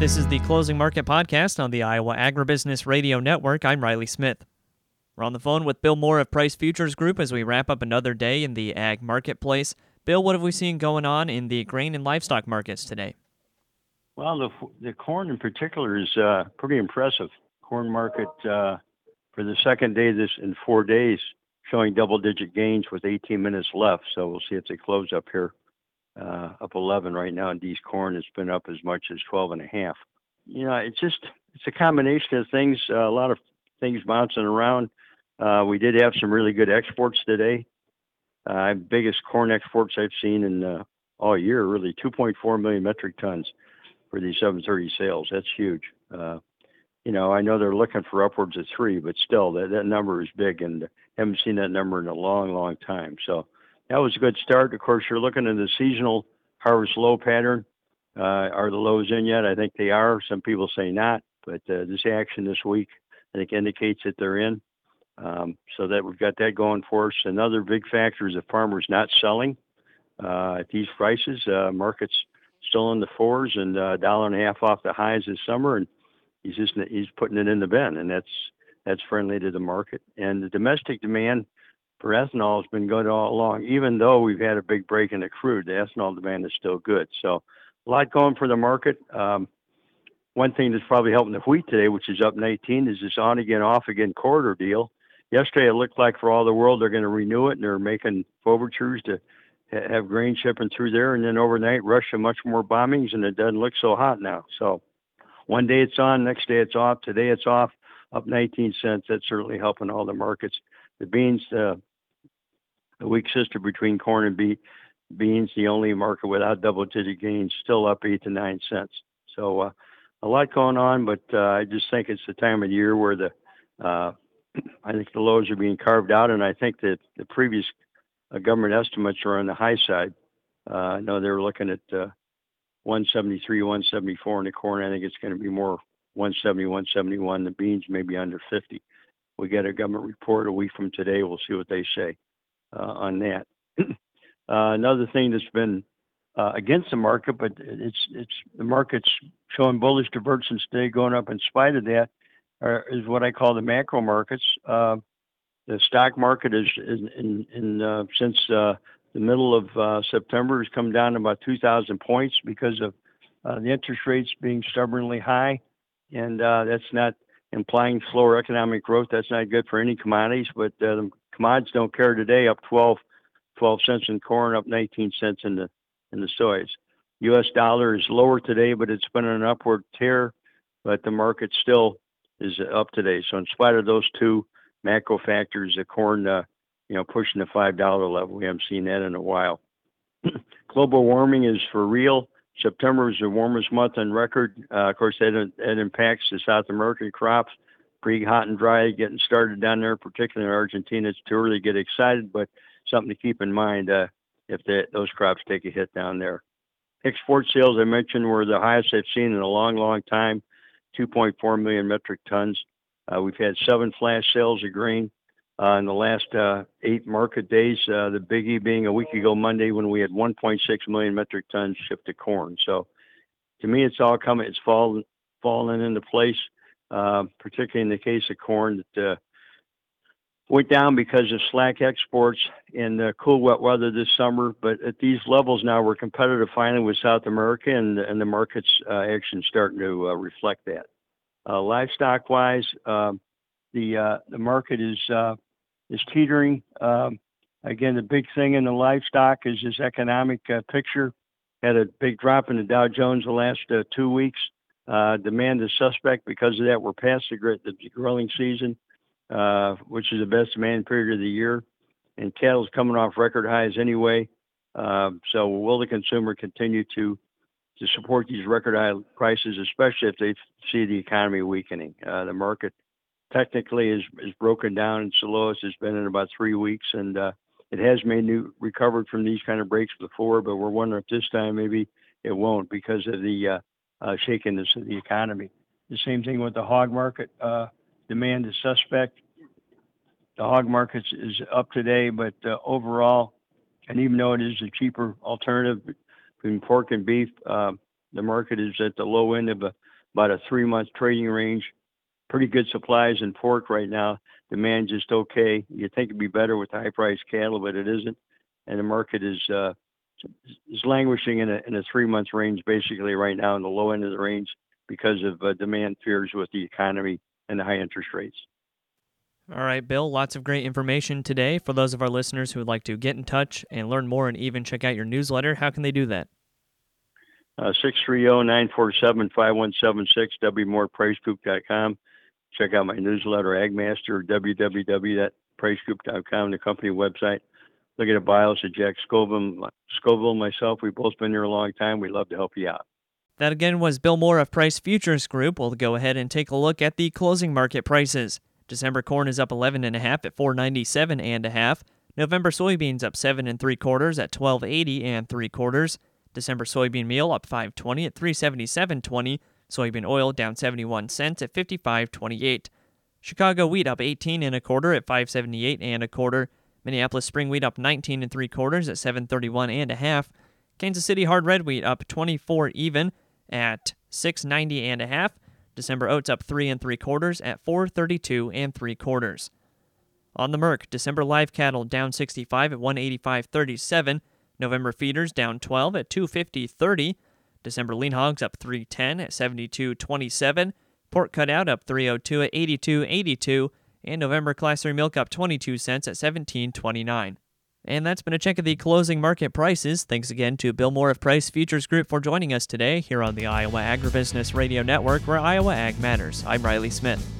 This is the Closing Market Podcast on the Iowa Agribusiness Radio Network. I'm Riley Smith. We're on the phone with Bill Moore of Price Futures Group as we wrap up another day in the ag marketplace. Bill, what have we seen going on in the grain and livestock markets today? Well, the the corn in particular is uh, pretty impressive. Corn market uh, for the second day this in four days, showing double-digit gains with 18 minutes left. So we'll see if they close up here uh, up 11 right now. And D's corn has been up as much as 12 and a half. You know, it's just it's a combination of things. Uh, a lot of things bouncing around. Uh, we did have some really good exports today. Uh, biggest corn exports I've seen in uh, all year, really 2.4 million metric tons for these 730 sales. That's huge. Uh, you know, I know they're looking for upwards of three, but still, that, that number is big, and haven't seen that number in a long, long time. So that was a good start. Of course, you're looking at the seasonal harvest low pattern. Uh, are the lows in yet? I think they are. Some people say not, but uh, this action this week, I think, indicates that they're in. Um, so that we've got that going for us. Another big factor is the farmers not selling uh, at these prices. Uh, markets still in the fours and a uh, dollar and a half off the highs this summer, and he's just he's putting it in the bin, and that's that's friendly to the market. And the domestic demand for ethanol has been good all along, even though we've had a big break in the crude. The ethanol demand is still good, so a lot going for the market. Um, one thing that's probably helping the wheat today, which is up 19, is this on again, off again corridor deal. Yesterday, it looked like for all the world they're going to renew it, and they're making overtures to have grain shipping through there. And then overnight, Russia much more bombings, and it doesn't look so hot now. So one day it's on, next day it's off. Today it's off, up 19 cents. That's certainly helping all the markets. The beans, uh, the weak sister between corn and be- beans, the only market without double-digit gains, still up eight to nine cents. So uh, a lot going on, but uh, I just think it's the time of year where the uh, I think the lows are being carved out, and I think that the previous uh, government estimates are on the high side. Uh, I know they were looking at uh, 173, 174 in the corn. I think it's going to be more 170, 171. The beans may be under 50. We get a government report a week from today. We'll see what they say on that. Uh, another thing that's been uh, against the market, but it's it's the market's showing bullish divergence today, going up in spite of that, is what I call the macro markets. Uh, the stock market uh, since uh, the middle of uh, September has come down about 2,000 points because of uh, the interest rates being stubbornly high, and uh, that's not implying slower economic growth. That's not good for any commodities, but uh, the commodities don't care today. Up 12, 12 cents in corn, up 19 cents in the in the soys. U.S. dollar is lower today, but it's been an upward tear. But the market still is up today. So in spite of those two macro factors, the corn, uh, you know, pushing the five dollar level, we haven't seen that in a while. Global warming is for real. September is the warmest month on record. Uh, of course, that, that impacts the South American crops. Pretty hot and dry getting started down there, particularly in Argentina. It's too early to get excited, but something to keep in mind uh, if those crops take a hit down there. Export sales, I mentioned, were the highest I've seen in a long, long time. 2.4 million metric tons. Uh, we've had seven flash sales of grain uh, in the last uh, eight market days. Uh, the biggie being a week ago Monday when we had 1.6 million metric tons shipped to corn. So to me, it's all coming. It's fallen fallen into place, particularly in the case of corn that uh, went down because of slack exports and uh, cool wet weather this summer. But at these levels now, we're competitive finally with South America, and, and the market's uh, action starting to uh, reflect that. Uh, livestock wise, um, the uh, the market is uh, is teetering. Um, again, the big thing in the livestock is this economic picture. Had a big drop in the Dow Jones the last two weeks. Demand is suspect because of that. We're past the, the grilling season. Uh, which is the best demand period of the year. And cattle's coming off record highs anyway. Uh, so will the consumer continue to to support these record high prices, especially if they see the economy weakening? Uh, the market technically is is broken down. It's the lowest it's been in about three weeks, and uh, it has made new recovered from these kind of breaks before. But we're wondering if this time maybe it won't because of the uh, of the economy. The same thing with the hog market. Uh, demand is suspect. The hog market is up today, but uh, overall, and even though it is a cheaper alternative between pork and beef, uh, the market is at the low end of a about a three month trading range. Pretty good supplies in pork right now. Demand is just okay. You'd think it'd be better with high priced cattle, but it isn't. And the market is uh, is languishing in a in a three month range basically right now in the low end of the range because of uh, demand fears with the economy and the high interest rates. All right, Bill, lots of great information today. For those of our listeners who would like to get in touch and learn more and even check out your newsletter, how can they do that? Uh, 630-947-5176, wmorepricegroup.com. Check out my newsletter, Agmaster, www.pricegroup.com, the company website. Look at the bios of Jack Scoville, Scoville myself. We've both been here a long time. We'd love to help you out. That again was Bill Moore of Price Futures Group. We'll go ahead and take a look at the closing market prices. December corn is up 11 and a half at 497 and a half. November soybeans up 7 and 3 quarters at 1280 and 3 quarters. December soybean meal up 520 at 377.20. Soybean oil down 71 cents at 55.28. Chicago wheat up 18 and a quarter at 578 and a quarter. Minneapolis spring wheat up 19 and 3 quarters at 731 and a half. Kansas City hard red wheat up 24 even at 690 and a half. December oats up 3 and 3 quarters at 432 and 3 quarters. On the Merc, December live cattle down 65 at 185.37. November feeders down 12 at 250.30. December lean hogs up 310 at 72.27. Pork cutout up 302 at 82.82. And November class 3 milk up 22 cents at 17.29. And that's been a check of the closing market prices. Thanks again to Bill Moore of Price Futures Group for joining us today here on the Iowa Agribusiness Radio Network, where Iowa Ag matters. I'm Riley Smith.